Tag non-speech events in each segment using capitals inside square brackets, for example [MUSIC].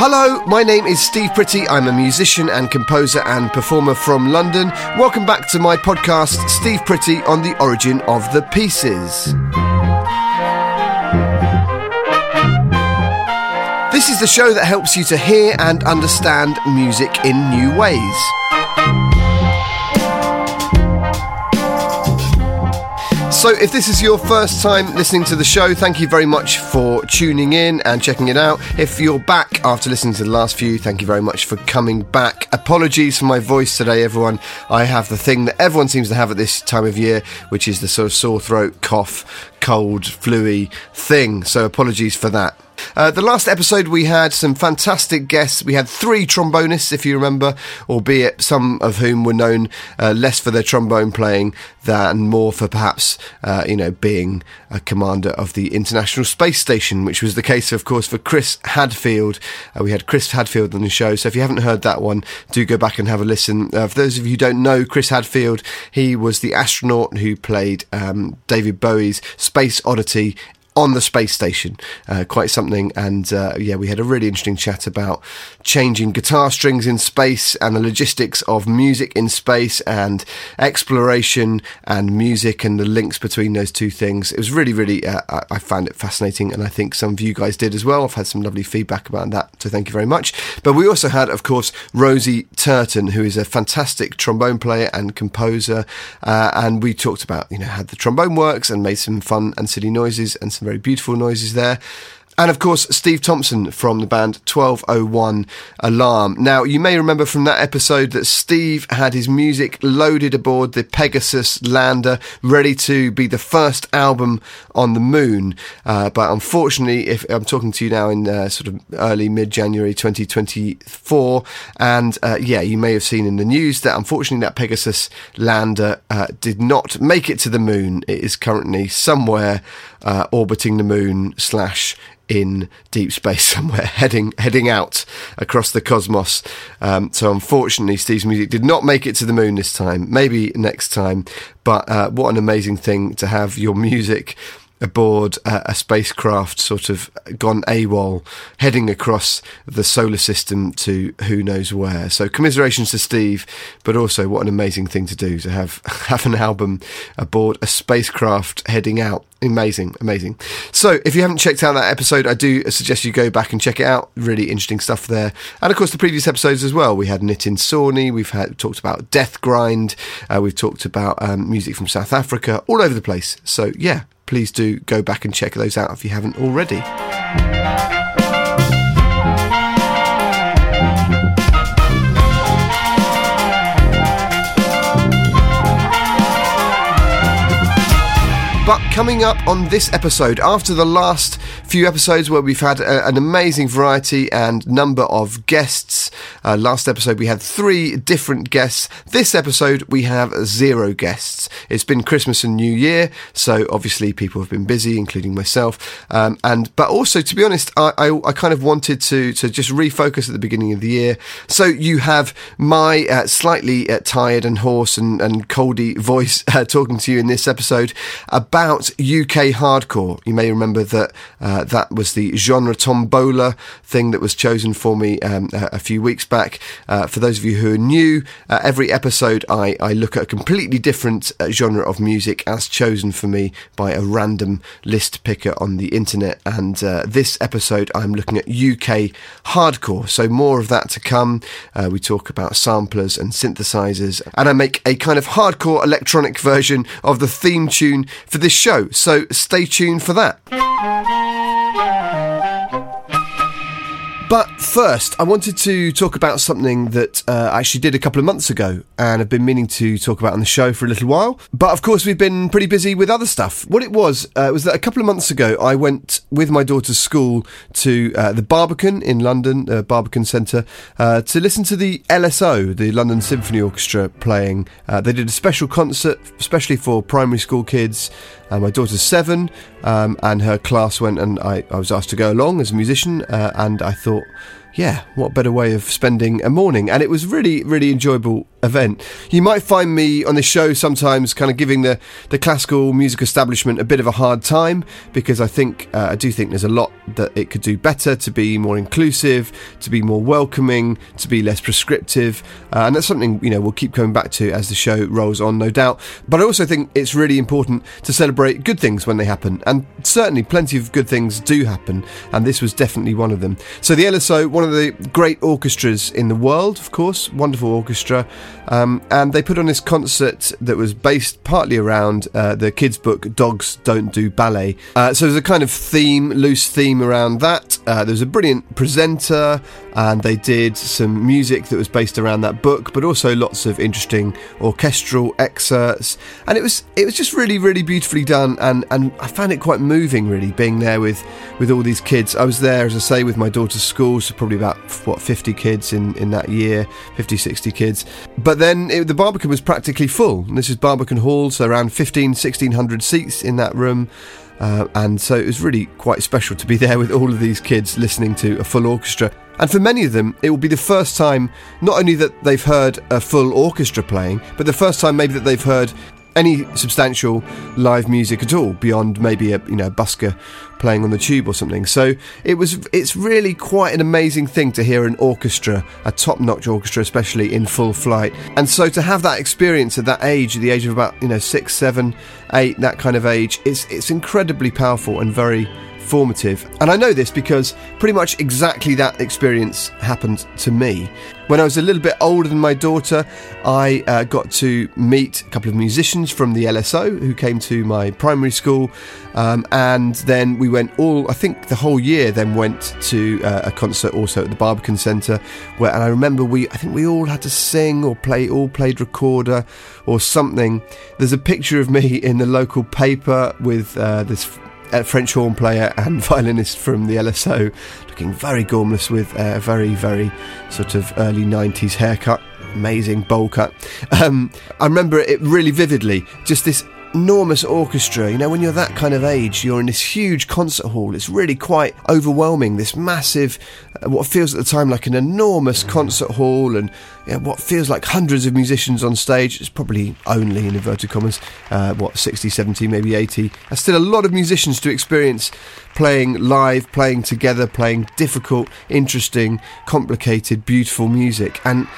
Hello, my name is Steve Pretty. I'm a musician and composer and performer from London. Welcome back to my podcast, Steve Pretty on the Origin of the Pieces. This is the show that helps you to hear and understand music in new ways. So, if this is your first time listening to the show, thank you very much for tuning in and checking it out. If you're back after listening to the last few, thank you very much for coming back. Apologies for my voice today, everyone. I have the thing that everyone seems to have at this time of year, which is the sort of sore throat, cough, cold, fluey thing. So, apologies for that. Uh, the last episode, we had some fantastic guests. We had three trombonists, if you remember, albeit some of whom were known uh, less for their trombone playing than more for perhaps, uh, you know, being a commander of the International Space Station, which was the case, of course, for Chris Hadfield. Uh, we had Chris Hadfield on the show, so if you haven't heard that one, do go back and have a listen. Uh, for those of you who don't know Chris Hadfield, he was the astronaut who played um, David Bowie's Space Oddity on the space station. Uh, quite something. And uh, yeah, we had a really interesting chat about changing guitar strings in space and the logistics of music in space and exploration and music and the links between those two things. It was really, really, uh, I found it fascinating. And I think some of you guys did as well. I've had some lovely feedback about that. So thank you very much. But we also had, of course, Rosie Turton, who is a fantastic trombone player and composer. Uh, and we talked about, you know, how the trombone works and made some fun and silly noises and some very beautiful noises there. And of course, Steve Thompson from the band 1201 Alarm. Now, you may remember from that episode that Steve had his music loaded aboard the Pegasus lander, ready to be the first album on the moon. Uh, but unfortunately, if I'm talking to you now in uh, sort of early mid January 2024, and uh, yeah, you may have seen in the news that unfortunately that Pegasus lander uh, did not make it to the moon. It is currently somewhere uh, orbiting the moon slash in deep space [LAUGHS] somewhere, heading heading out across the cosmos. Um, so unfortunately, Steve's music did not make it to the moon this time. Maybe next time. But uh, what an amazing thing to have your music aboard uh, a spacecraft sort of gone AWOL, heading across the solar system to who knows where. So commiserations to Steve, but also what an amazing thing to do to have [LAUGHS] have an album aboard a spacecraft heading out. Amazing, amazing. So, if you haven't checked out that episode, I do suggest you go back and check it out. Really interesting stuff there. And of course, the previous episodes as well. We had Nitin Sawhney, we've had talked about Death Grind, uh, we've talked about um, music from South Africa, all over the place. So, yeah, please do go back and check those out if you haven't already. But coming up on this episode, after the last few episodes where we've had a, an amazing variety and number of guests, uh, last episode we had three different guests. This episode we have zero guests. It's been Christmas and New Year, so obviously people have been busy, including myself. Um, and but also, to be honest, I, I, I, kind of wanted to to just refocus at the beginning of the year. So you have my uh, slightly uh, tired and hoarse and, and coldy voice uh, talking to you in this episode about UK hardcore. You may remember that uh, that was the genre tombola thing that was chosen for me um, a, a, few weeks back. Uh, for those of you who are new, uh, every episode I, I, look at a completely different uh, genre of music as chosen for me by a random list picker on the internet. And uh, this episode I'm looking at UK hardcore. So more of that to come. Uh, we talk about samplers and synthesizers, and I make a kind of hardcore electronic version of the theme tune for this show. So stay tuned for that. But first, I wanted to talk about something that uh, I actually did a couple of months ago and have been meaning to talk about on the show for a little while. But of course, we've been pretty busy with other stuff. What it was uh, was that a couple of months ago, I went with my daughter's school to uh, the Barbican in London, uh, Barbican Centre, uh, to listen to the LSO, the London Symphony Orchestra, playing. Uh, they did a special concert, especially for primary school kids. Uh, my daughter's seven, um, and her class went, and I, I was asked to go along as a musician, uh, and I thought, yeah, what better way of spending a morning? And it was really, really enjoyable event. You might find me on this show sometimes kind of giving the, the classical music establishment a bit of a hard time because I think, uh, I do think there's a lot that it could do better to be more inclusive, to be more welcoming, to be less prescriptive. Uh, and that's something, you know, we'll keep coming back to as the show rolls on, no doubt. But I also think it's really important to celebrate good things when they happen. And certainly plenty of good things do happen. And this was definitely one of them. So the LSO, one of the great orchestras in the world, of course, wonderful orchestra. Um, and they put on this concert that was based partly around uh, the kids' book Dogs Don't Do Ballet. Uh, so there's a kind of theme, loose theme around that. Uh, there was a brilliant presenter, and they did some music that was based around that book, but also lots of interesting orchestral excerpts. And it was it was just really, really beautifully done, and and I found it quite moving, really, being there with with all these kids. I was there, as I say, with my daughter's school, so probably about what 50 kids in in that year, 50, 60 kids. But then it, the Barbican was practically full. And this is Barbican Hall, so around 15, 1600 seats in that room. Uh, and so it was really quite special to be there with all of these kids listening to a full orchestra. And for many of them, it will be the first time not only that they've heard a full orchestra playing, but the first time maybe that they've heard any substantial live music at all beyond maybe a you know busker playing on the tube or something. So it was it's really quite an amazing thing to hear an orchestra, a top-notch orchestra, especially in full flight. And so to have that experience at that age, at the age of about you know six, seven, eight, that kind of age, it's it's incredibly powerful and very formative. And I know this because pretty much exactly that experience happened to me. When I was a little bit older than my daughter, I uh, got to meet a couple of musicians from the LSO who came to my primary school. Um, and then we went all, I think the whole year then went to uh, a concert also at the Barbican Centre. Where, and I remember we, I think we all had to sing or play, all played recorder or something. There's a picture of me in the local paper with uh, this a French horn player and [LAUGHS] violinist from the LSO, looking very gormless with a very, very sort of early 90s haircut. Amazing bowl cut. Um, I remember it really vividly. Just this enormous orchestra. You know, when you're that kind of age, you're in this huge concert hall. It's really quite overwhelming. This massive, uh, what feels at the time like an enormous concert hall, and you know, what feels like hundreds of musicians on stage. It's probably only, in inverted commas, uh, what, 60, 70, maybe 80. There's still a lot of musicians to experience playing live, playing together, playing difficult, interesting, complicated, beautiful music. And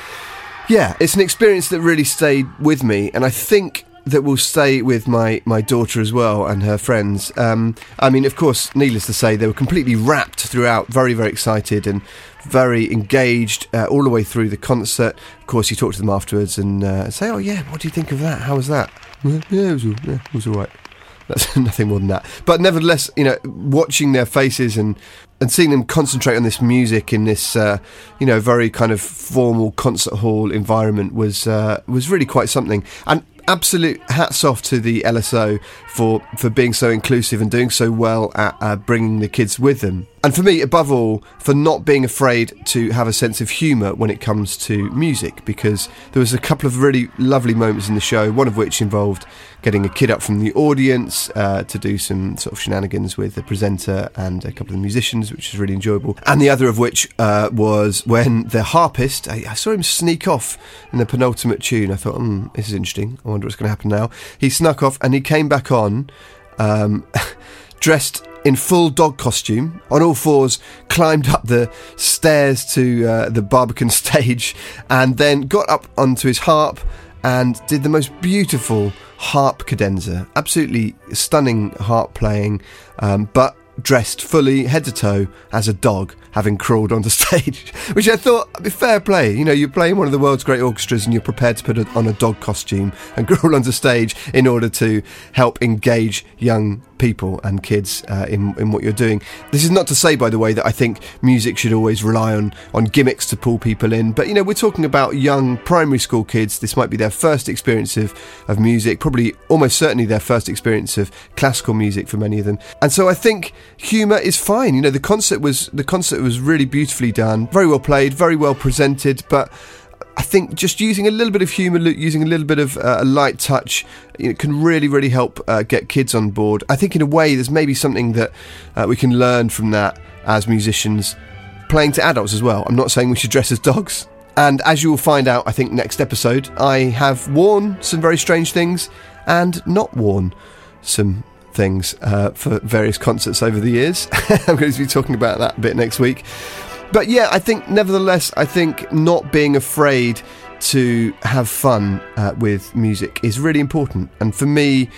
yeah, it's an experience that really stayed with me. And I think that will stay with my, my daughter as well and her friends. Um, I mean, of course, needless to say, they were completely rapt throughout, very, very excited and very engaged uh, all the way through the concert. Of course, you talk to them afterwards and uh, say, "Oh yeah, what do you think of that? How was that?" Yeah, it was, yeah, it was all right. [LAUGHS] That's [LAUGHS] nothing more than that. But nevertheless, you know, watching their faces and and seeing them concentrate on this music in this, uh, you know, very kind of formal concert hall environment was uh, was really quite something. And absolute hats off to the LSO for for being so inclusive and doing so well at uh, bringing the kids with them. And for me, above all, for not being afraid to have a sense of humour when it comes to music, because there was a couple of really lovely moments in the show. One of which involved getting a kid up from the audience uh, to do some sort of shenanigans with the presenter and a couple of musicians, which was really enjoyable. And the other of which uh, was when the harpist, I, I, saw him sneak off in the penultimate tune. I thought, hmm, this is interesting. I wonder what's going to happen now. He snuck off and he came back on. Um, [LAUGHS] dressed in full dog costume, on all fours, climbed up the stairs to uh, the Barbican [LAUGHS] stage, and then got up onto his harp and did the most beautiful harp cadenza. Absolutely stunning harp playing, um, but dressed fully head to toe as a dog, having crawled onto [LAUGHS] stage, which I thought be fair play. You know, you're playing one of the world's great orchestras and you're prepared to put on a dog costume and [LAUGHS] crawl onto stage in order to help engage young people and kids uh, in in what you're doing. This is not to say, by the way, that I think music should always rely on on gimmicks to pull people in. But you know, we're talking about young primary school kids. This might be their first experience of of music, probably almost certainly their first experience of classical music for many of them. And so I think humour is fine. You know, the concert was the concert was really beautifully done, very well played, very well presented, but I think just using a little bit of humour, using a little bit of uh, a light touch, know, can really, really help uh, get kids on board. I think in a way, there's maybe something that uh, we can learn from that as musicians playing to adults as well. I'm not saying we should dress as dogs. And as you will find out, I think next episode, I have worn some very strange things and not worn some things uh, for various concerts over the years. [LAUGHS] I'm going to be talking about that a bit next week. But yeah, I think nevertheless, I think not being afraid to have fun uh, with music is really important. And for me,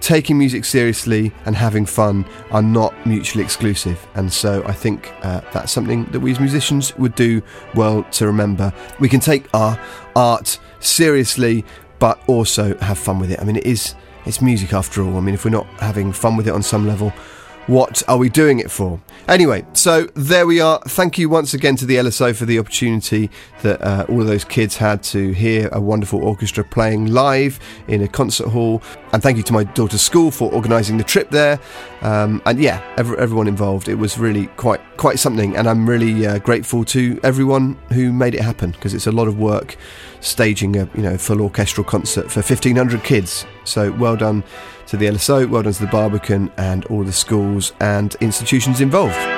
taking music seriously and having fun are not mutually exclusive. And so I think uh, that's something that we as musicians would do well to remember. We can take our art seriously, but also have fun with it. I mean, it is it's music after all. I mean, if we're not having fun with it on some level, what are we doing it for? Anyway, so there we are. Thank you once again to the LSO for the opportunity that uh, all of those kids had to hear a wonderful orchestra playing live in a concert hall. And thank you to my daughter's school for organising the trip there. Um, and yeah, every, everyone involved. It was really quite quite something. And I'm really uh, grateful to everyone who made it happen because it's a lot of work staging a you know full orchestral concert for 1,500 kids. So well done to the LSO, well done to the Barbican and all the schools and institutions involved.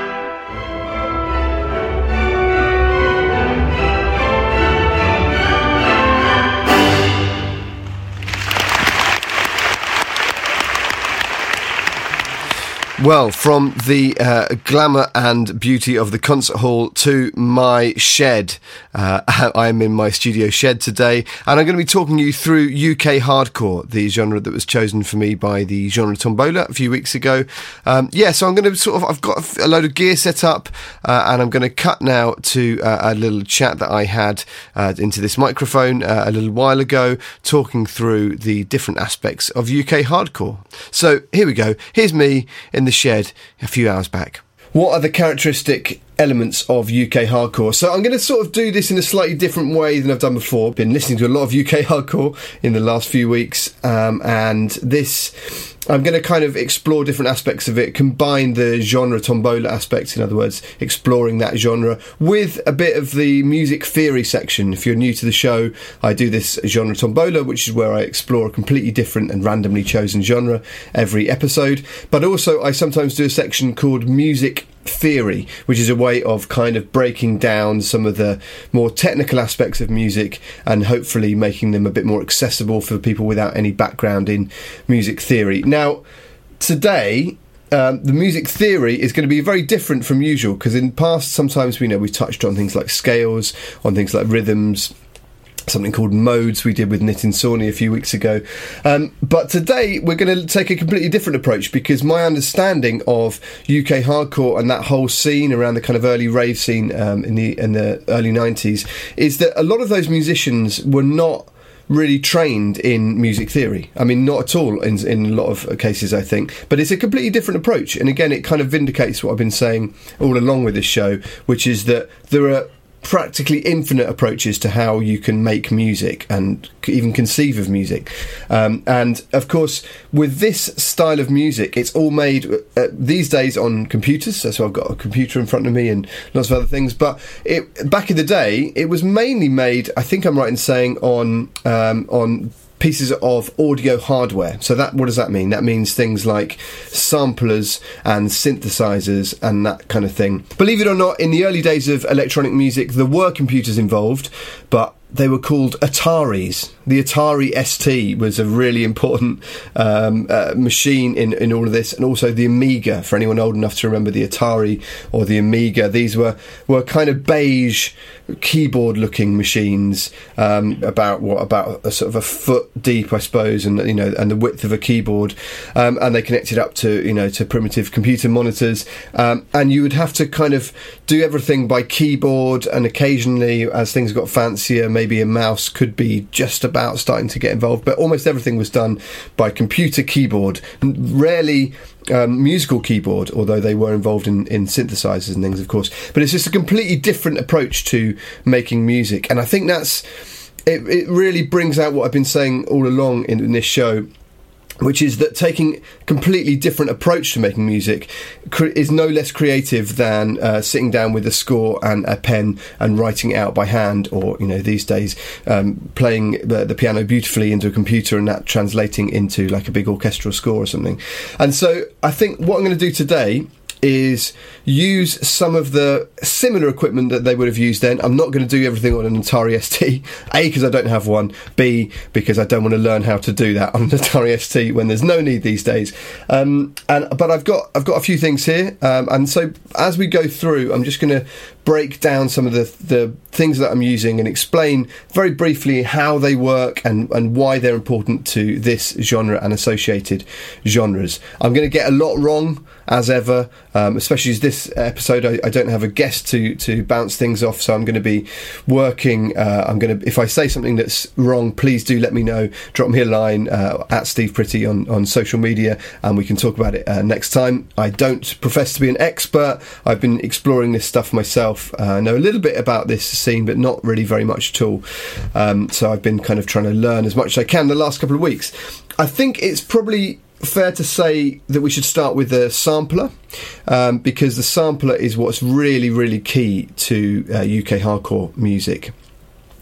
Well, from the uh, glamour and beauty of the concert hall to my shed. Uh, [LAUGHS] I'm in my studio shed today, and I'm going to be talking you through UK hardcore, the genre that was chosen for me by the Genre Tombola a few weeks ago. Um, yeah, so I'm going to sort of, I've got a load of gear set up, uh, and I'm going to cut now to uh, a little chat that I had uh, into this microphone uh, a little while ago, talking through the different aspects of UK hardcore. So here we go. Here's me in the the shed a few hours back. What are the characteristic elements of UK hardcore? So I'm going to sort of do this in a slightly different way than I've done before. Been listening to a lot of UK [LAUGHS] hardcore in the last few weeks, um, and this I'm going to kind of explore different aspects of it, combine the genre tombola aspects, in other words, exploring that genre with a bit of the music theory section. If you're new to the show, I do this genre tombola, which is where I explore a completely different and randomly chosen genre every episode. But also, I sometimes do a section called music theory, which is a way of kind of breaking down some of the more technical aspects of music and hopefully making them a bit more accessible for people without any background in music theory. Now, today, um, the music theory is going to be very different from usual because in past sometimes we know we've touched on things like scales, on things like rhythms, something called modes we did with Nitin Sawhney a few weeks ago. Um, but today we're going to take a completely different approach because my understanding of UK hardcore and that whole scene around the kind of early rave scene um, in the in the early 90s is that a lot of those musicians were not really trained in music theory. I mean, not at all in, in a lot of cases, I think. But it's a completely different approach. And again, it kind of vindicates what I've been saying all along with this show, which is that there are practically infinite approaches to how you can make music and even conceive of music. Um, and of course, with this style of music, it's all made uh, these days on computers. So I've got a computer in front of me and lots of other things. But it, back in the day, it was mainly made. I think I'm right in saying on um, on pieces of audio hardware. So that what does that mean? That means things like samplers and synthesizers and that kind of thing. Believe it or not, in the early days of electronic music, there were computers involved, but they were called Ataris. The Atari ST was a really important um, uh, machine in, in all of this, and also the Amiga. For anyone old enough to remember the Atari or the Amiga, these were were kind of beige keyboard-looking machines, um, about what about a sort of a foot deep, I suppose, and you know, and the width of a keyboard, um, and they connected up to you know to primitive computer monitors, um, and you would have to kind of do everything by keyboard, and occasionally, as things got fancier maybe a mouse could be just about starting to get involved, but almost everything was done by computer keyboard. Rarely um, musical keyboard, although they were involved in, in synthesizers and things, of course. But it's just a completely different approach to making music, and I think that's it. It really brings out what I've been saying all along in, in this show which is that taking completely different approach to making music is no less creative than uh, sitting down with a score and a pen and writing it out by hand, or you know these days um, playing the, the, piano beautifully into a computer and that translating into like a big orchestral score or something. And so I think what I'm going to do today is use some of the similar equipment that they would have used then. I'm not going to do everything on an Atari ST. [LAUGHS] A, because I don't have one. B, because I don't want to learn how to do that on an Atari ST when there's no need these days. Um, and but I've got I've got a few things here, um, and so as we go through, I'm just going to break down some of the the things that I'm using and explain very briefly how they work and and why they're important to this genre and associated genres. I'm going to get a lot wrong as ever, um, especially as this episode. I, I, don't have a guest to to bounce things off, so I'm going to be working. Uh, I'm going to if I say something that's wrong, please do let me know. Drop me a line uh, at Steve Pretty on on social media, and we can talk about it uh, next time. I don't profess to be an expert. I've been exploring this stuff myself. Uh, I know a little bit about this scene, but not really very much at all. Um, so I've been kind of trying to learn as much as I can the last couple of weeks. I think it's probably fair to say that we should start with the sampler um, because the sampler is what's really, really key to uh, UK hardcore music.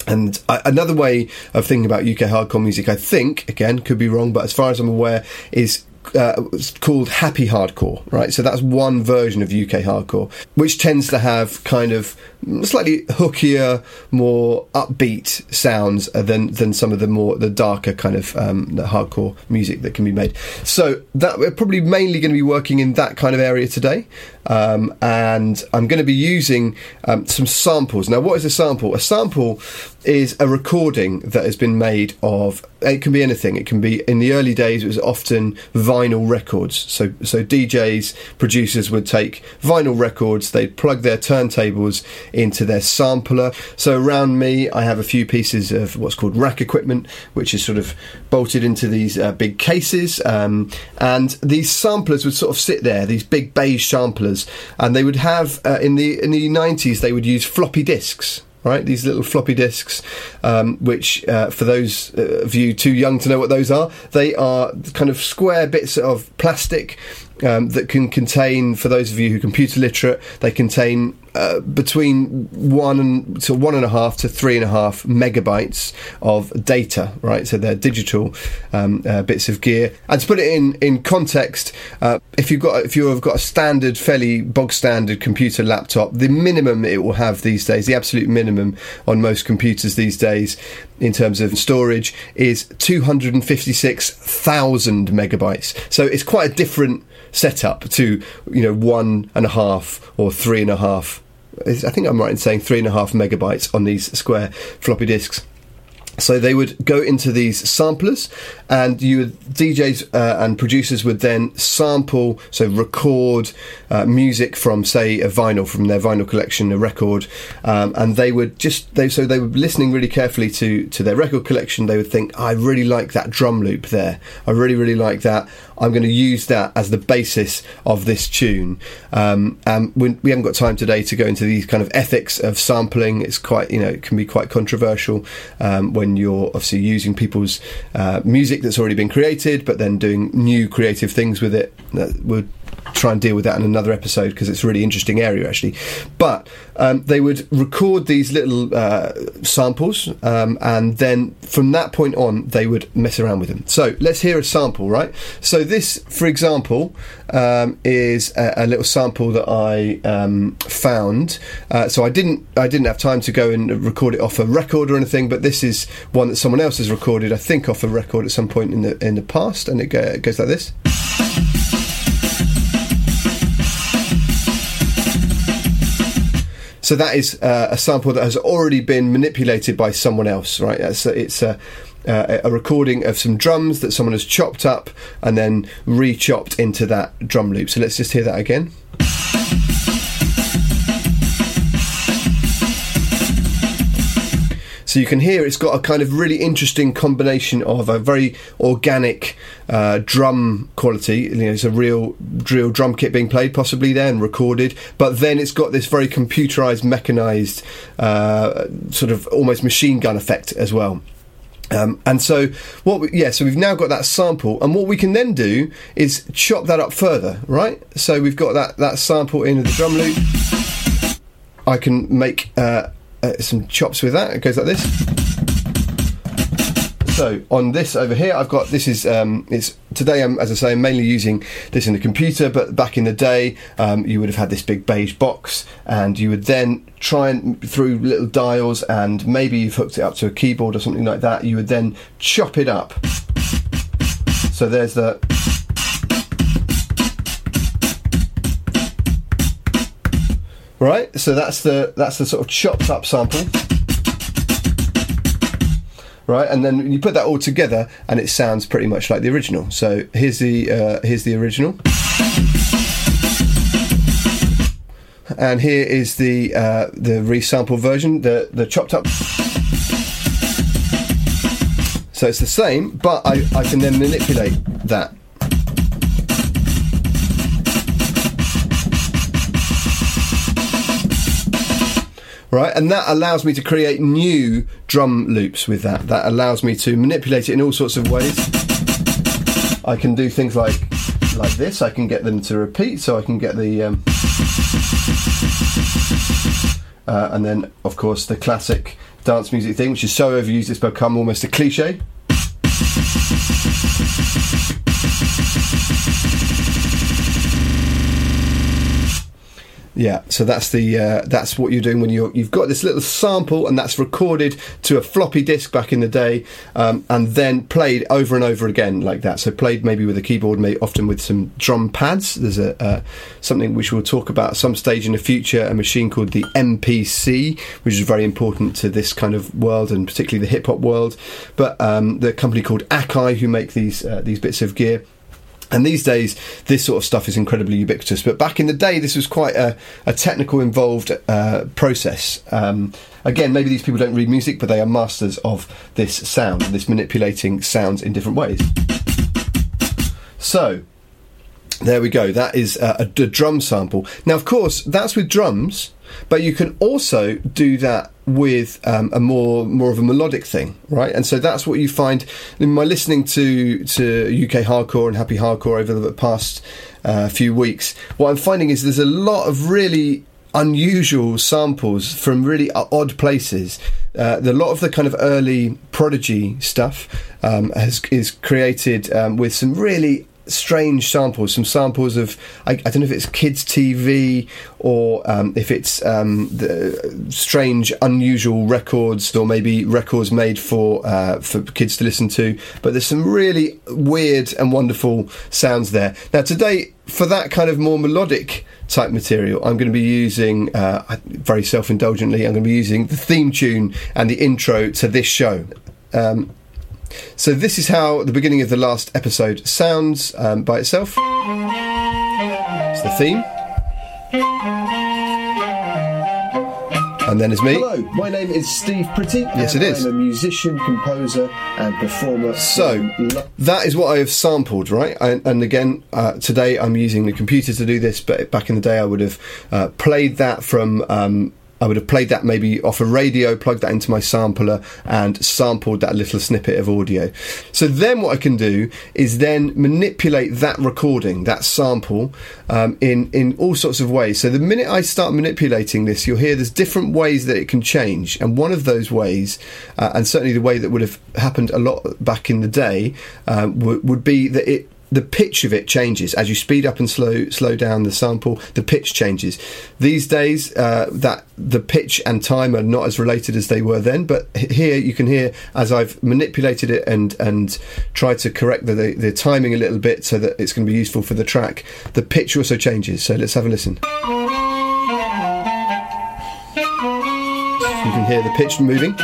And another way of thinking about UK hardcore music, I think, again, could be wrong, but as far as I'm aware, is uh, called happy hardcore, right? So that's one version of UK hardcore, which tends to have kind of slightly hookier, more upbeat sounds than than some of the more the darker kind of um, hardcore music that can be made. So that we're probably mainly going to be working in that kind of area today, um, and I'm going to be using um, some samples. Now, what is a sample? A sample is a recording that has been made of. It can be anything. It can be in the early days. It was often vinyl records. So so DJs producers would take vinyl records. They'd plug their turntables into their sampler. So around me, I have a few pieces of what's called rack equipment, which is sort of bolted into these uh, big cases. Um, and these samplers would sort of sit there, these big beige samplers, and they would have uh, in the in the 90s they would use floppy disks right? These little floppy disks, um, which uh, for those uh, of you too young to know what those are, they are kind of square bits of plastic um, that can contain, for those of you who are computer literate, they contain uh, between one and to one and a half to three and a half megabytes of data, right? So they're digital um, uh, bits of gear. And to put it in in context, uh, if you've got if you have got a standard, fairly bog standard computer laptop, the minimum it will have these days, the absolute minimum on most computers these days, in terms of storage, is two hundred and fifty six thousand megabytes. So it's quite a different setup to you know one and a half or three and a half. I think I'm right in saying three and a half megabytes on these square floppy disks. So they would go into these samplers, and you DJs uh, and producers would then sample, so record uh, music from, say, a vinyl from their vinyl collection, a record, um, and they would just they so they were listening really carefully to to their record collection. They would think, I really like that drum loop there. I really really like that. I'm going to use that as the basis of this tune. Um, and we, we, haven't got time today to go into these kind of ethics of sampling. It's quite, you know, it can be quite controversial um, when you're obviously using people's uh, music that's already been created, but then doing new creative things with it. That would try and deal with that in another episode because it's a really interesting area actually. But um, they would record these little uh, samples, um, and then from that point on, they would mess around with them. So let's hear a sample, right? So this, for example, um, is a, a, little sample that I um, found. Uh, so I didn't, I didn't have time to go and record it off a record or anything, but this is one that someone else has recorded, I think, off a record at some point in the in the past, and it, go, it goes like this. So that is uh, a sample that has already been manipulated by someone else, right? It's it's a, uh, a recording of some drums that someone has chopped up and then re-chopped into that drum loop. So let's just hear that again. So you can hear it's got a kind of really interesting combination of a very organic uh, drum quality. You know, it's a real real drum kit being played, possibly there and recorded. But then it's got this very computerized, mechanized, uh, sort of almost machine gun effect as well. Um, and so what we, yeah so we've now got that sample and what we can then do is chop that up further right so we've got that that sample in the drum loop I can make uh, uh, some chops with that. It goes like this. So on this over here, I've got this is um, it's today. I'm as I say, I'm mainly using this in the computer, but back in the day, um, you would have had this big beige box, and you would then try and through little dials, and maybe you've hooked it up to a keyboard or something like that. You would then chop it up. So there's the right. So that's the that's the sort of chopped up sample right? And then you put that all together, and it sounds pretty much like the original. So here's the uh, here's the original, and here is the uh, the resample version, the the chopped up. So it's the same, but I, I can then manipulate that. Right? And that allows me to create new drum loops with that. That allows me to manipulate it in all sorts of ways. I can do things like like this. I can get them to repeat, so I can get the um, uh, and then of course the classic dance music thing, which is so overused it's become almost a cliche. Yeah, so that's the uh, that's what you're doing when you you've got this little sample and that's recorded to a floppy disk back in the day, um, and then played over and over again like that. So played maybe with a keyboard, maybe often with some drum pads. There's a uh, something which we'll talk about some stage in the future. A machine called the MPC, which is very important to this kind of world and particularly the hip hop world. But um, the company called Akai, who make these uh, these bits of gear and these days, this sort of stuff is incredibly ubiquitous. But back in the day, this was quite a, a technical, involved uh, process. Um, again, maybe these people don't read music, but they are masters of this sound, this manipulating sounds in different ways. So, there we go. That is a, a, a drum sample. Now, of course, that's with drums, but you can also do that with um, a more more of a melodic thing, right? And so that's what you find in my listening to to UK hardcore and happy hardcore over the past uh, few weeks. What I'm finding is there's a lot of really unusual samples from really odd places. Uh, a lot of the kind of early prodigy stuff um, has, is created um, with some really strange samples, some samples of I, I, don't know if it's kids TV or um, if it's um, strange, unusual records or maybe records made for uh, for kids to listen to. But there's some really weird and wonderful sounds there. Now today, for that kind of more melodic type material, I'm going to be using uh, very self-indulgently. I'm going to be using the theme tune and the intro to this show. Um, so this is how the beginning of the last episode sounds um, by itself. It's the theme. And then is me. Hello, my name is Steve Pretty. Yes, it is. I'm a musician, composer, and performer. So that is what I have sampled, right? And, and again, uh, today I'm using the computer to do this, but back in the day I would have uh, played that from um, I would have played that maybe off a radio, plugged that into my sampler, and sampled that little snippet of audio. So then what I can do is then manipulate that recording, that sample, um, in in all sorts of ways. So the minute I start manipulating this, you'll hear there's different ways that it can change, and one of those ways, uh, and certainly the way that would have happened a lot back in the day, uh, w- would be that it the pitch of it changes as you speed up and slow slow down the sample. The pitch changes. These days, uh, that the pitch and time are not as related as they were then. But here you can hear as I've manipulated it and and tried to correct the, the, the timing a little bit so that it's going to be useful for the track. The pitch also changes. So let's have a listen. You can hear the pitch moving.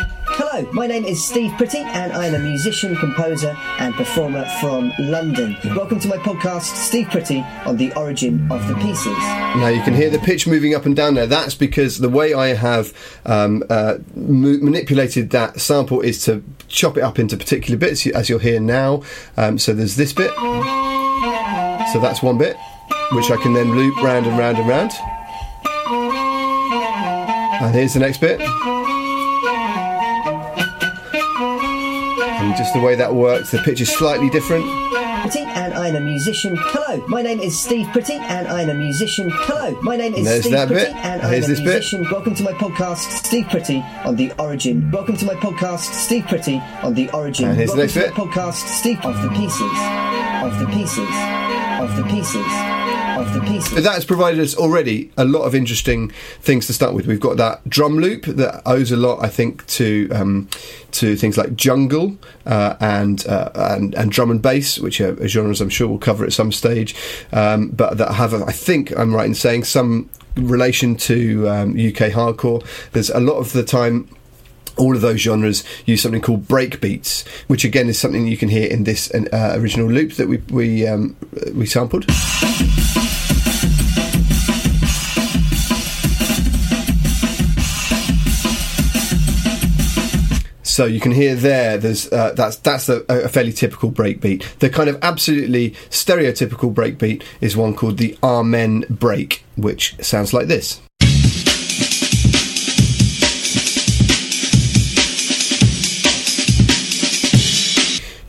Hello, my name is Steve Pretty, and I'm a musician, composer, and performer from London. Welcome to my podcast, Steve Pretty, on the origin of the pieces. Now you can hear the pitch moving up and down there. That's because the way I have um, uh, m- manipulated that sample is to chop it up into particular bits, as you'll hear now. Um, so there's this bit. So that's one bit, which I can then loop round and round and round. And here's the next bit. And just the way that works, the pitch is slightly different. Pretty, and I'm a musician. Hello, my name is Steve Pretty, and I'm a musician. Hello, my name is Steve that Pretty, bit. and I'm Here's a this bit. musician. Welcome to my podcast, Steve Pretty on the Origin. Welcome to my podcast, Steve Pretty on the Origin. And here's the Welcome next to my podcast, Steve of the Pieces, of the Pieces, of the Pieces, of the Pieces. But that's provided us already a lot of interesting things to start with. We've got that drum loop that owes a lot, I think, to um, to things like jungle uh, and, uh, and and drum and bass, which are genres I'm sure we'll cover at some stage, um, but that have, I think, I'm right in saying some relation to um, UK hardcore. There's a lot of the time all of those genres use something called break beats, which again is something you can hear in this uh, original loop that we we um, we sampled. So you can hear there. There's uh, that's that's a, a fairly typical breakbeat. The kind of absolutely stereotypical breakbeat is one called the Amen break, which sounds like this.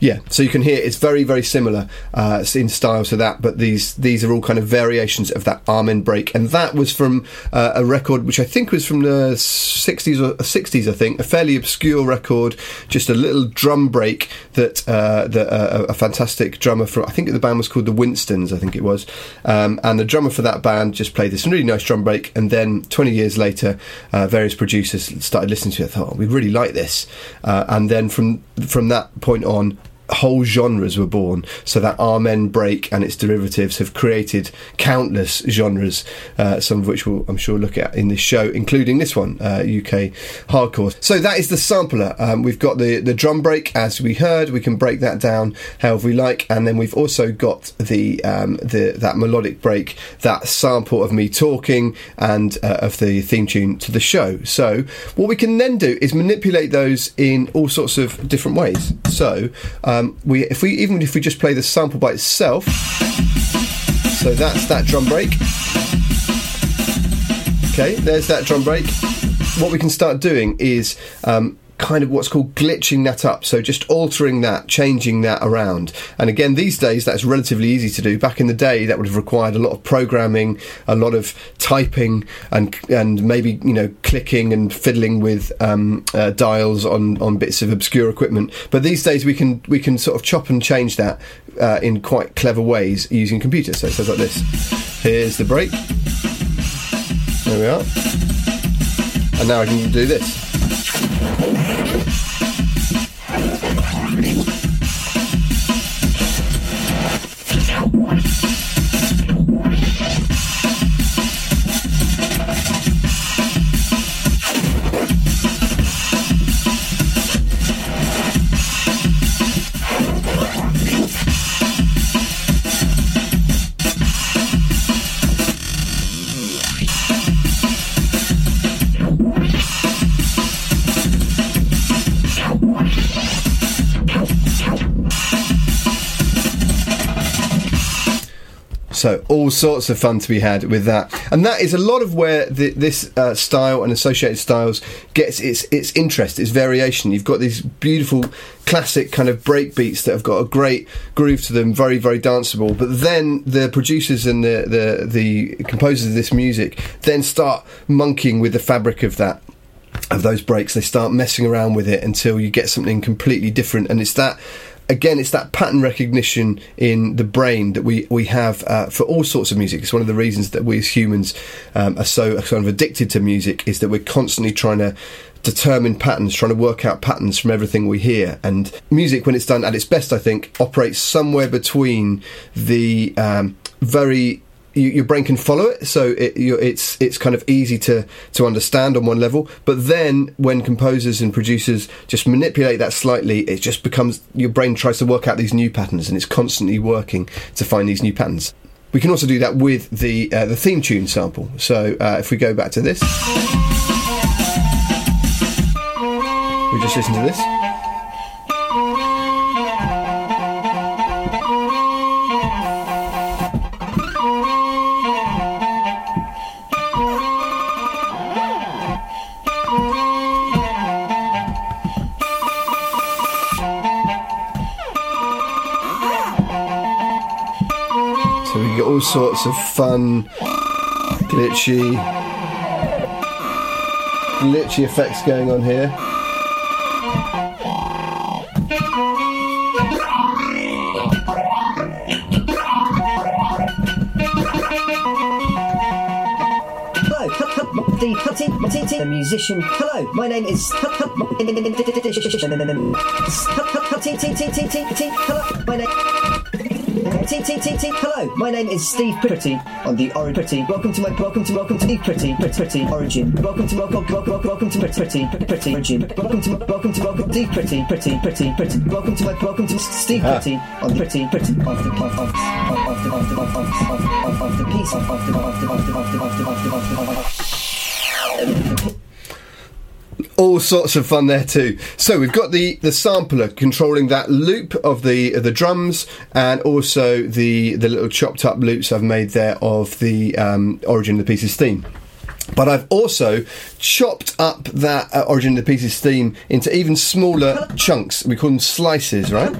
Yeah, so you can hear it's very, very similar uh, in style to that, but these these are all kind of variations of that Amen break, and that was from uh, a record which I think was from the 60s or 60s, I think, a fairly obscure record, just a little drum break that uh, that uh, a fantastic drummer from I think the band was called the Winstons, I think it was, um, and the drummer for that band just played this really nice drum break, and then 20 years later, uh, various producers started listening to it, thought oh, we really like this, uh, and then from from that point on whole genres were born. So that Amen break and its derivatives have created countless genres, uh, some of which we'll, I'm sure, look at in this show, including this one, uh, UK hardcore. So that is the sampler. Um, we've got the, the drum break, as we heard. We can break that down however we like, and then we've also got the um, the that melodic break, that sample of me talking and uh, of the theme tune to the show. So what we can then do is manipulate those in all sorts of different ways. So um, we, if we even if we just play the sample by itself, so that's that drum break. Okay, there's that drum break. What we can start doing is um, kind of what's called glitching that up. So just altering that, changing that around. And again, these days that's relatively easy to do. Back in the day, that would have required a lot of programming, a lot of typing, and and maybe you know clicking and fiddling with um, uh, dials on on bits of obscure equipment. But these days we can we can sort of chop and change that uh, in quite clever ways using computers. So it sounds like this. Here's the break. There we are. And now I can do this. Thank you. So all sorts of fun to be had with that, and that is a lot of where the, this uh, style and associated styles gets its its interest, its variation. You've got these beautiful classic kind of break beats that have got a great groove to them, very very danceable. But then the producers and the the, the composers of this music then start monkeying with the fabric of that of those breaks. They start messing around with it until you get something completely different, and it's that again, it's that pattern recognition in the brain that we we have uh, for all sorts of music. It's one of the reasons that we as humans um, are so kind of addicted to music is that we're constantly trying to determine patterns, trying to work out patterns from everything we hear. And music, when it's done at its best, I think operates somewhere between the um, very you, your brain can follow it, so it, you, it's it's kind of easy to to understand on one level. But then, when composers and producers just manipulate that slightly, it just becomes your brain tries to work out these new patterns, and it's constantly working to find these new patterns. We can also do that with the uh, the theme tune sample. So uh, if we go back to this, we just listen to this. All sorts of fun, glitchy, glitchy effects going on here. The musician. Hello, my name is. Hello, my name. Hello, my name is Steve Pretty on the Origin. Pretty. Welcome to my welcome to welcome to Steve Pretty Pretty, pretty Origin. Welcome to welcome welcome welcome, to Pretty Pretty Pretty Origin. Welcome to welcome to welcome Steve Pretty Pretty Pretty Pretty. Welcome to my welcome to Steve Pretty on the Pretty Pretty of the of of of of the of the of of of of the piece of of the of the of the of the of the of the of the of the all sorts of fun there too. So we've got the the sampler controlling that loop of the of the drums, and also the the little chopped up loops I've made there of the um, origin of the pieces theme. But I've also chopped up that uh, origin of the pieces theme into even smaller chunks. We call them slices, right?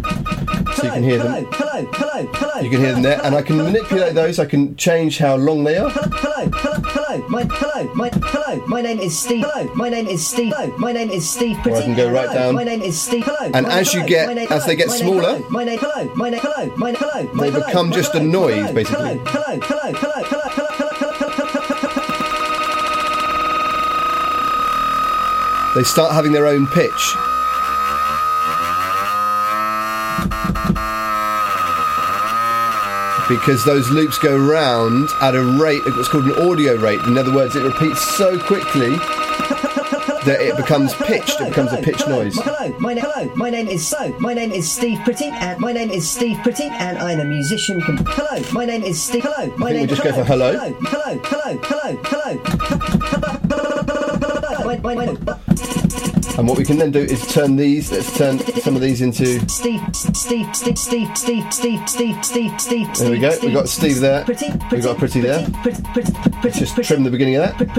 So you can hear them. Hello, hello, hello, hello. You can hear them there, and I can manipulate those. I can change how long they are. Hello, my hello, my hello. My name is Steve. Hello, my name is Steve. Hello, my name is Steve. Pretty. Or I can go right down. My name is Steve. Hello. And as you get, as they get smaller, my name hello, my name hello, my name hello. They become just a noise, basically. Hello, Hello, hello, hello, hello, hello. They start having their own pitch, Because those loops go round at a rate, what's called an audio rate. In other words, it repeats so quickly that it becomes pitched. It becomes a hello, noise. Hello, my name. Hello, my name is so. My name is Steve Pretty, and my name is Steve Pretty, and I'm a musician. Com- hello, my name is Steve. Hello, my think name. we'll just go for hello. Hello, hello, hello, hello, hello. And what we can then do is turn these, let's turn some of these into. Steve, Steve, Steve, Steve, Steve, Steve, Steve, Steve, Steve. There we go, we've got Steve there. Pretty, We got Pretty there. Pretty, pretty, pretty, Just trim the beginning of that.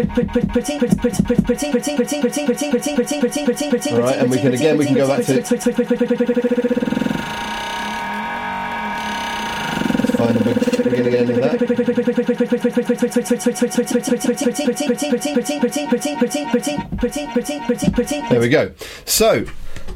Right, and we can- again, we can go back to- Find the beginning end of that. There we go. So,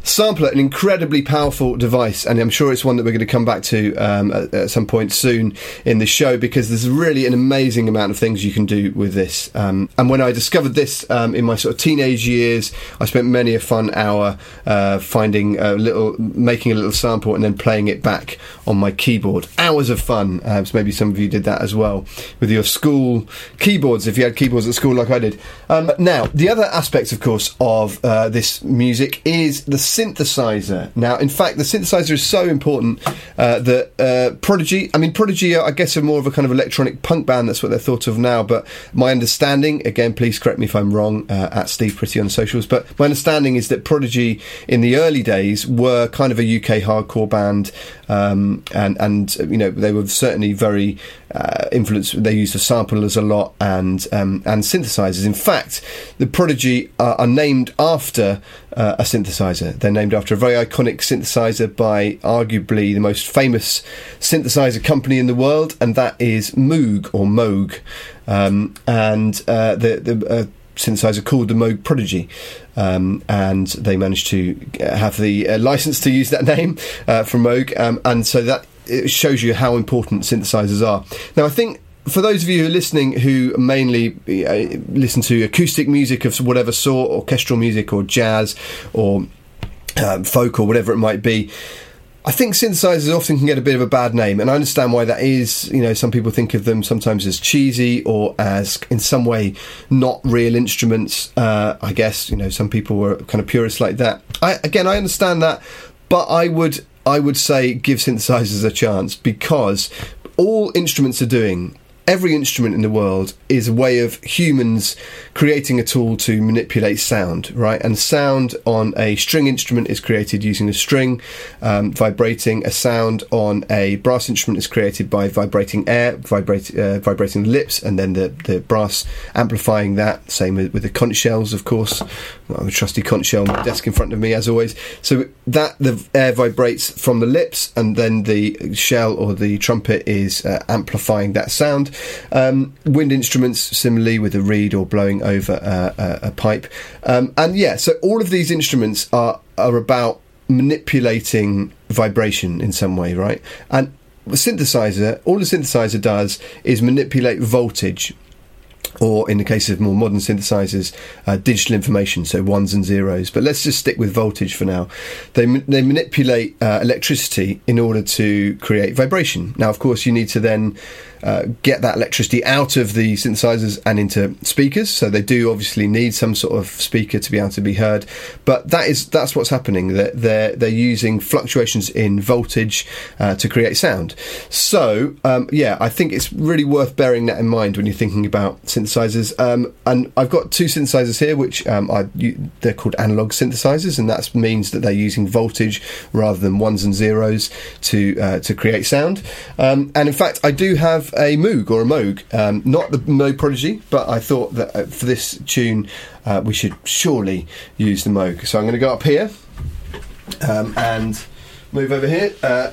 sampler, an incredibly powerful device, and I'm sure it's one that we're going to come back to um, at, at some point soon in the show because there's really an amazing amount of things you can do with this. Um, and when I discovered this um, in my sort of teenage years, I spent many a fun hour uh, finding a little, making a little sample, and then playing it back on my keyboard. Hours of fun. Uh, so maybe some of you did that as well with your school keyboards, if you had keyboards at school like I did. Um, now, the other aspect, of course, of uh, this music is the synthesizer. Now, in fact, the synthesizer is so important uh, that uh, Prodigy, I mean, Prodigy, are, I guess, are more of a kind of electronic punk band. That's what they're thought of now. But my understanding, again, please correct me if I'm wrong, uh, at Steve Pretty on socials. But my understanding is that Prodigy, in the early days, were kind of a UK hardcore band, um, and and you know they were certainly very uh, influenced. They used the samplers a lot and um, and synthesizers. In fact, the Prodigy are, are named after uh, a synthesizer. They're named after a very iconic synthesizer by arguably the most famous synthesizer company in the world, and that is Moog or Moog. Um, and uh, the the uh, synthesizer called the Moog Prodigy, um, and they managed to have the uh, license to use that [LAUGHS] name uh, from Moog, um, and so that shows you how important synthesizers are. Now, I think. For those of you who are listening who mainly uh, listen to acoustic music of whatever sort, orchestral music or jazz or um, folk or whatever it might be, I think synthesizers often can get a bit of a bad name, and I understand why that is. You know, some people think of them sometimes as cheesy or as, in some way, not real instruments. Uh, I guess you know some people were kind of purists like that. I, again, I understand that, but I would I would say give synthesizers a chance because all instruments are doing every instrument in the world is a way of humans creating a tool to manipulate sound, right? And sound on a string instrument is created using a string um, vibrating. A sound on a brass instrument is created by vibrating air, vibrate, uh, vibrating the lips, and then the, the brass amplifying that. Same with, with the conch shells, of course. I've a trusty conch shell on my desk in front of me, as always. So that the air vibrates from the lips, and then the shell or the trumpet is uh, amplifying that sound. Um, wind instruments, similarly, with a reed or blowing over uh, a, a pipe. Um, and yeah, so all of these instruments are are about manipulating vibration in some way, right? And the synthesizer, all the synthesizer does is manipulate voltage or in the case of more modern synthesizers, uh, digital information, so ones and zeros. But let's just stick with voltage for now. They, they manipulate uh, electricity in order to create vibration. Now, of course, you need to then uh, get that electricity out of the synthesizers and into speakers. So they do obviously need some sort of speaker to be able to be heard. But that is that's what's happening. They're they're, they're using fluctuations in voltage uh, to create sound. So um, yeah, I think it's really worth bearing that in mind when you're thinking about synthesizers. Um, and I've got two synthesizers here, which um, are, they're called analog synthesizers, and that means that they're using voltage rather than ones and zeros to uh, to create sound. Um, and in fact, I do have a Moog or a Moog, um, not the Moog Prodigy, but I thought that uh, for this tune uh, we should surely use the Moog. So I'm going to go up here um, and move over here uh,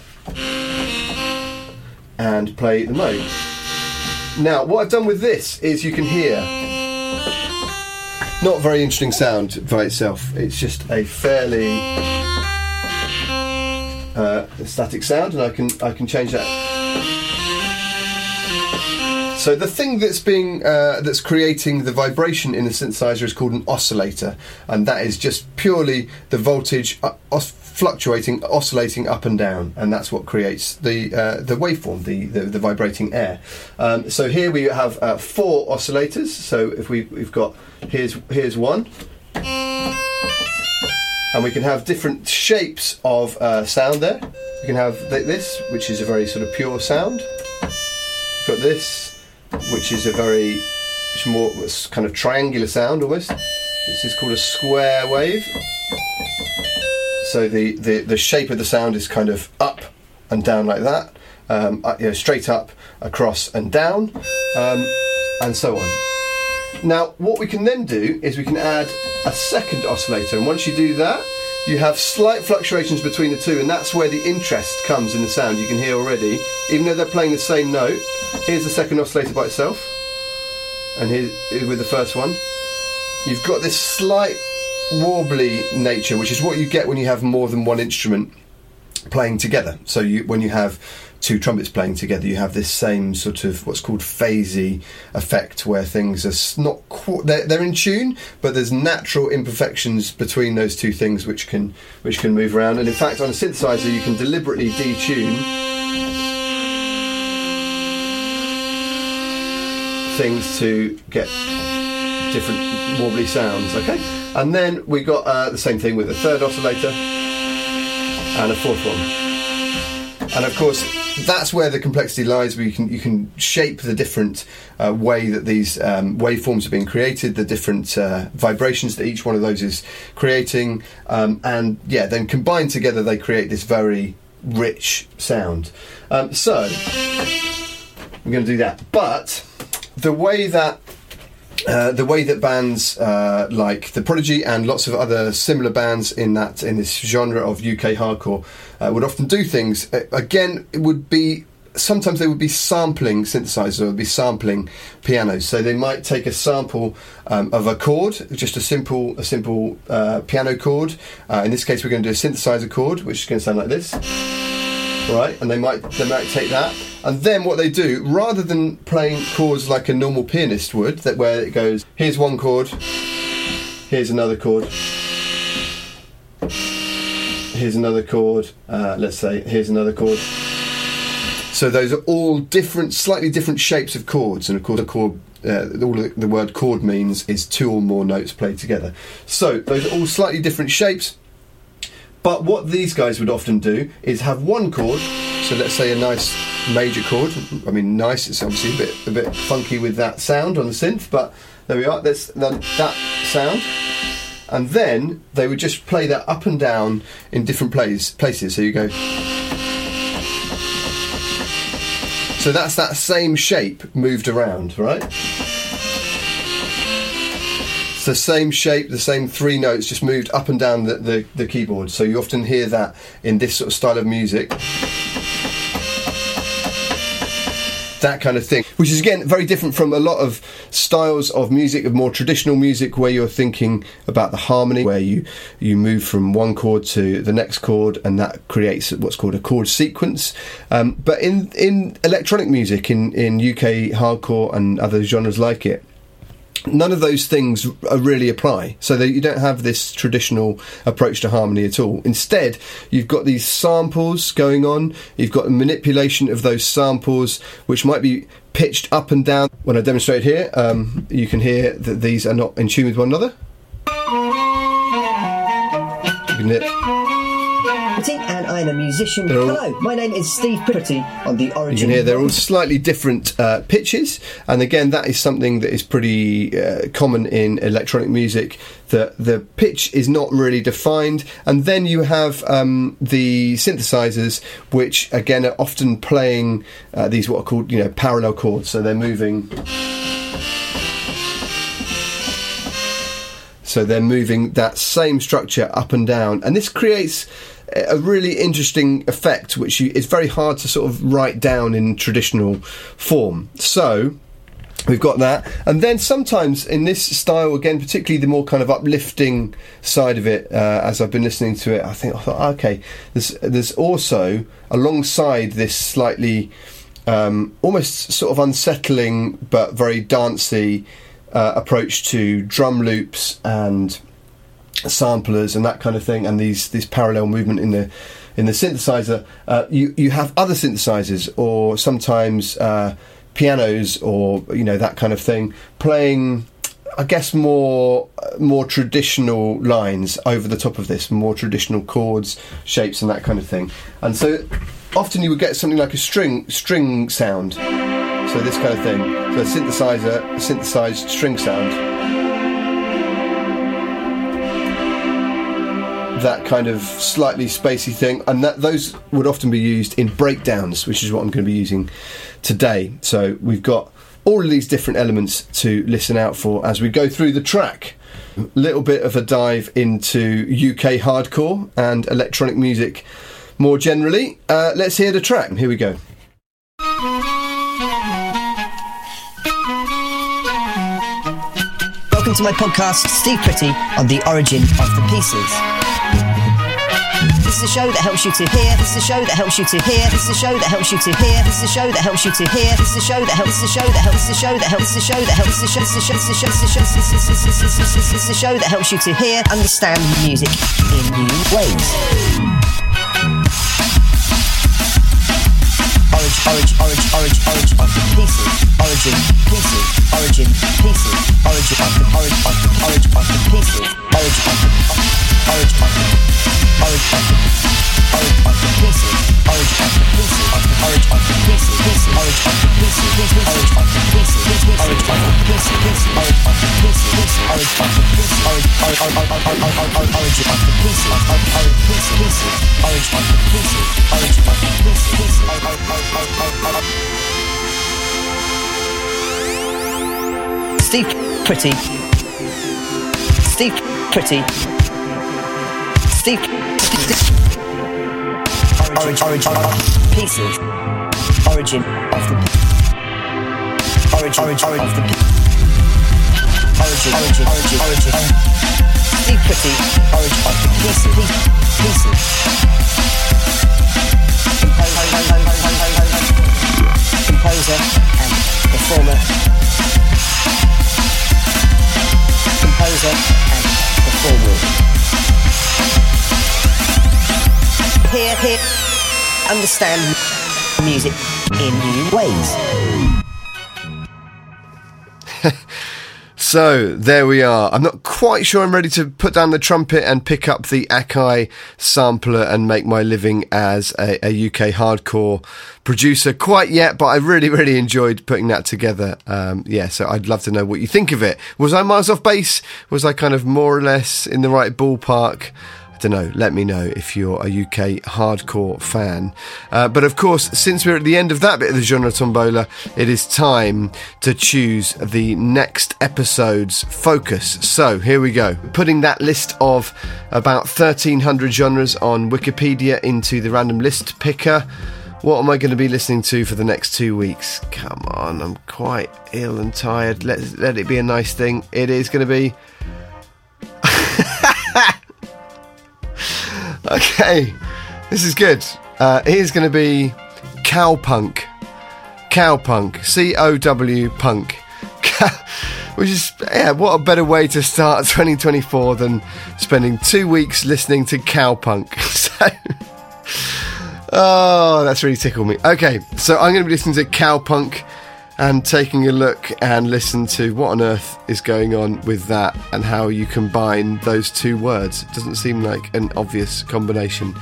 and play the Moog. Now, what I've done with this is you can hear not very interesting sound by itself. It's just a fairly uh, static sound, and I can I can change that so the thing that's being uh, that's creating the vibration in the synthesizer is called an oscillator, and that is just purely the voltage uh, os- fluctuating, oscillating up and down, and that's what creates the uh, the waveform, the, the, the vibrating air. Um, so here we have uh, four oscillators. So if we, we've got here's here's one. And we can have different shapes of uh, sound there. We can have th- this, which is a very sort of pure sound. We've got this, which is a very it's more it's kind of triangular sound almost. This is called a square wave. So the, the, the shape of the sound is kind of up and down like that, um, uh, you know, straight up, across and down, um, and so on. Now, what we can then do is we can add a second oscillator, and once you do that, you have slight fluctuations between the two, and that's where the interest comes in the sound. You can hear already, even though they're playing the same note. Here's the second oscillator by itself, and here with the first one. You've got this slight warbly nature, which is what you get when you have more than one instrument playing together. So you, when you have two trumpets playing together, you have this same sort of what's called phasey effect, where things are not qu- they're, they're in tune, but there's natural imperfections between those two things which can which can move around. And in fact, on a synthesizer, you can deliberately detune things to get different wobbly sounds. Okay, and then we got uh, the same thing with a third oscillator and a fourth one. And of course, that's where the complexity lies. Where you can you can shape the different uh, way that these um, waveforms are being created, the different uh, vibrations that each one of those is creating, um, and yeah, then combined together they create this very rich sound. Um, so I'm going to do that, but the way that uh, the way that bands uh, like the Prodigy and lots of other similar bands in that in this genre of UK hardcore uh, would often do things. Uh, again, it would be sometimes they would be sampling synthesizers or would be sampling pianos. So they might take a sample um, of a chord, just a simple a simple uh, piano chord. Uh, in this case, we're going to do a synthesizer chord, which is going to sound like this. Right, and they might they might take that, and then what they do, rather than playing chords like a normal pianist would, that where it goes, here's one chord, here's another chord, here's another chord, uh, let's say, here's another chord. So those are all different, slightly different shapes of chords, and of course, a chord. Uh, all the, word chord means is two or more notes played together. So those are all slightly different shapes, But what these guys would often do is have one chord. So let's say a nice major chord. I mean, nice. It's obviously a bit a bit funky with that sound on the synth, but there we are. That's that, that sound. And then they would just play that up and down in different place, places. So you go. So that's that same shape moved around, right? It's the same shape, the same three notes just moved up and down the, the, the keyboard. So you often hear that in this sort of style of music. That kind of thing, which is again very different from a lot of styles of music, of more traditional music, where you're thinking about the harmony, where you you move from one chord to the next chord, and that creates what's called a chord sequence. Um, but in in electronic music, in in UK hardcore and other genres like it, none of those things really apply. So that you don't have this traditional approach to harmony at all. Instead, you've got these samples going on. You've got manipulation of those samples, which might be pitched up and down. When I demonstrate here, um, you can hear that these are not in tune with one another. You can hear I'm a musician. All, Hello, my name is Steve Pretty on the Origin. You can hear they're all slightly different uh, pitches, and again, that is something that is pretty uh, common in electronic music. That the pitch is not really defined, and then you have um, the synthesizers, which again are often playing uh, these what are called you know parallel chords, so they're moving. So they're moving that same structure up and down, and this creates a really interesting effect, which you, is very hard to sort of write down in traditional form. So. We've got that, and then sometimes in this style, again, particularly the more kind of uplifting side of it, uh, as I've been listening to it, I think I thought, okay, there's there's also alongside this slightly um, almost sort of unsettling but very dancey uh, approach to drum loops and samplers and that kind of thing, and these this parallel movement in the in the synthesizer. Uh, you you have other synthesizers or sometimes uh, pianos or you know that kind of thing playing. I guess more more traditional lines over the top of this, more traditional chords, shapes, and that kind of thing. And so often you would get something like a string string sound. So this kind of thing. So a synthesizer, a synthesized string sound. That kind of slightly spacey thing, and that those would often be used in breakdowns, which is what I'm going to be using today. So we've got all of these different elements to listen out for as we go through the track. Little bit of a dive into UK hardcore and electronic music more generally. Uh, let's hear the track. Here we go. Welcome to my podcast, Steve Pretty, on the origin of the pieces. This is a show that helps you to hear. This is a show that helps you to hear. This is a show that helps you to hear. This is a show that helps you to hear. This is a show that helps. The show that helps. The show that helps. The show that helps. The show. The show. The show. The show. This is a show that helps you to hear, understand music in new ways. Origin, origin, origin, origin, origin, pieces. Origin, pieces. Origin, pieces. Origin, origin, origin, origin, origin, pieces. Origin, origin, origin Steve Pretty. Steve Pretty Steve Origin, origin pieces. Origin of the origin, origin of the origin, origin, origin, origin. Pretty. Origin of the pieces. Pieces. Composer understand music in new ways. [LAUGHS] So there we are. I'm not quite sure I'm ready to put down the trumpet and pick up the Akai sampler and make my living as a, a UK hardcore producer quite yet, but I really, really enjoyed putting that together. Um, yeah, so I'd love to know what you think of it. Was I miles off base? Was I kind of more or less in the right ballpark? Don't know. Let me know if you're a UK hardcore fan. Uh, but of course, since we're at the end of that bit of the genre tombola, it is time to choose the next episode's focus. So here we go. Putting that list of about 1300 genres on Wikipedia into the random list picker. What am I going to be listening to for the next two weeks? Come on, I'm quite ill and tired. Let, let it be a nice thing. It is going to be. Okay, this is good. Uh, here's going to be Cowpunk. Cowpunk. C O W Punk. [LAUGHS] Which is, yeah, what a better way to start [LAUGHS] 2024 than spending two weeks listening to Cowpunk. [LAUGHS] So, oh, that's really tickled me. Okay, so I'm going to be listening to Cowpunk and taking a look and listen to what on earth is going on with that and how you combine those two words. It doesn't seem like an obvious combination.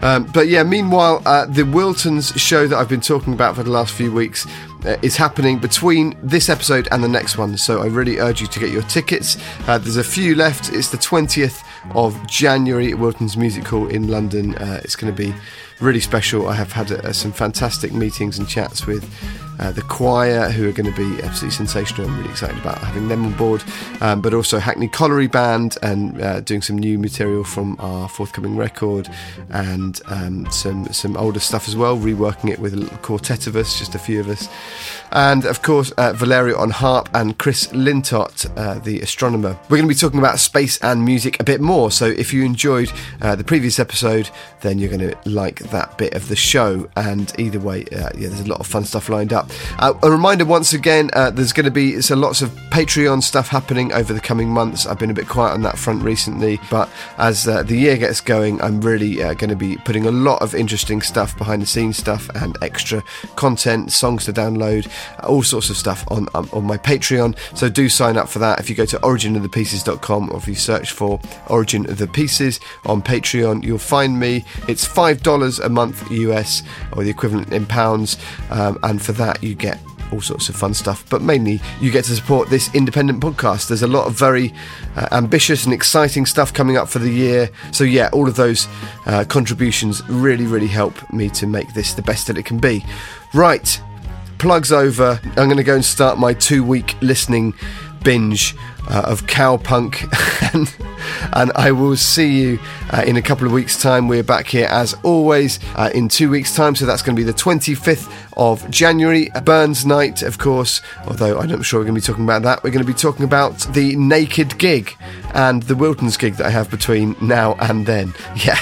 Um, but yeah, meanwhile, uh, the Wiltons show that I've been talking about for the last few weeks uh, is happening between this episode and the next one. So I really urge you to get your tickets. Uh, there's a few left. It's the 20th of January at Wilton's Music Hall in London. Uh, it's going to be really special. I have had uh, some fantastic meetings and chats with uh, the choir, who are going to be absolutely sensational. I'm really excited about having them on board, um, but also Hackney Colliery Band and uh, doing some new material from our forthcoming record and um, some some older stuff as well, reworking it with a little quartet of us, just a few of us, and of course uh, Valerio on harp and Chris Lintott, uh, the astronomer. We're going to be talking about space and music a bit more. So if you enjoyed uh, the previous episode, then you're going to like that bit of the show. And either way, uh, yeah, there's a lot of fun stuff lined up. Uh, a reminder once again, uh, there's going to be so lots of Patreon stuff happening over the coming months. I've been a bit quiet on that front recently, but as uh, the year gets going, I'm really uh, going to be putting a lot of interesting stuff, behind the scenes stuff, and extra content, songs to download, all sorts of stuff on um, on my Patreon. So do sign up for that. If you go to originofthepieces.com or if you search for Origin of the Pieces on Patreon, you'll find me. It's five dollars a month US or the equivalent in pounds, um, and for that you get all sorts of fun stuff, but mainly you get to support this independent podcast. There's a lot of very uh, ambitious and exciting stuff coming up for the year. So, yeah, all of those uh, contributions really, really help me to make this the best that it can be. Right, plugs over. I'm going to go and start my two week listening binge uh, of cowpunk [LAUGHS] and, and I will see you uh, in a couple of weeks time. We're back here as always uh, in two weeks time. So that's going to be the 25th of January. Burns night of course. Although I'm not sure we're going to be talking about that. We're going to be talking about the naked gig and the Wiltons gig that I have between now and then. [LAUGHS] Yeah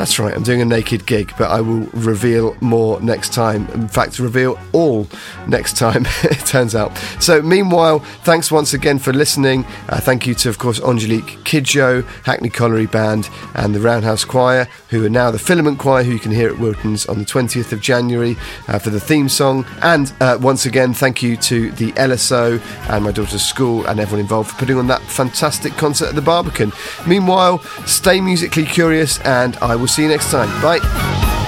that's right. I'm doing a naked gig but I will reveal more next time. In fact reveal all next time [LAUGHS] it turns out. So meanwhile thanks once again for listening uh, thank you to, of course, Angelique Kidjo, Hackney Colliery Band, and the Roundhouse Choir, who are now the Filament Choir, who you can hear at Wilton's on the 20th of January uh, for the theme song. And uh, once again, thank you to the LSO and my daughter's school and everyone involved for putting on that fantastic concert at the Barbican. Meanwhile, stay musically curious, and I will see you next time. Bye.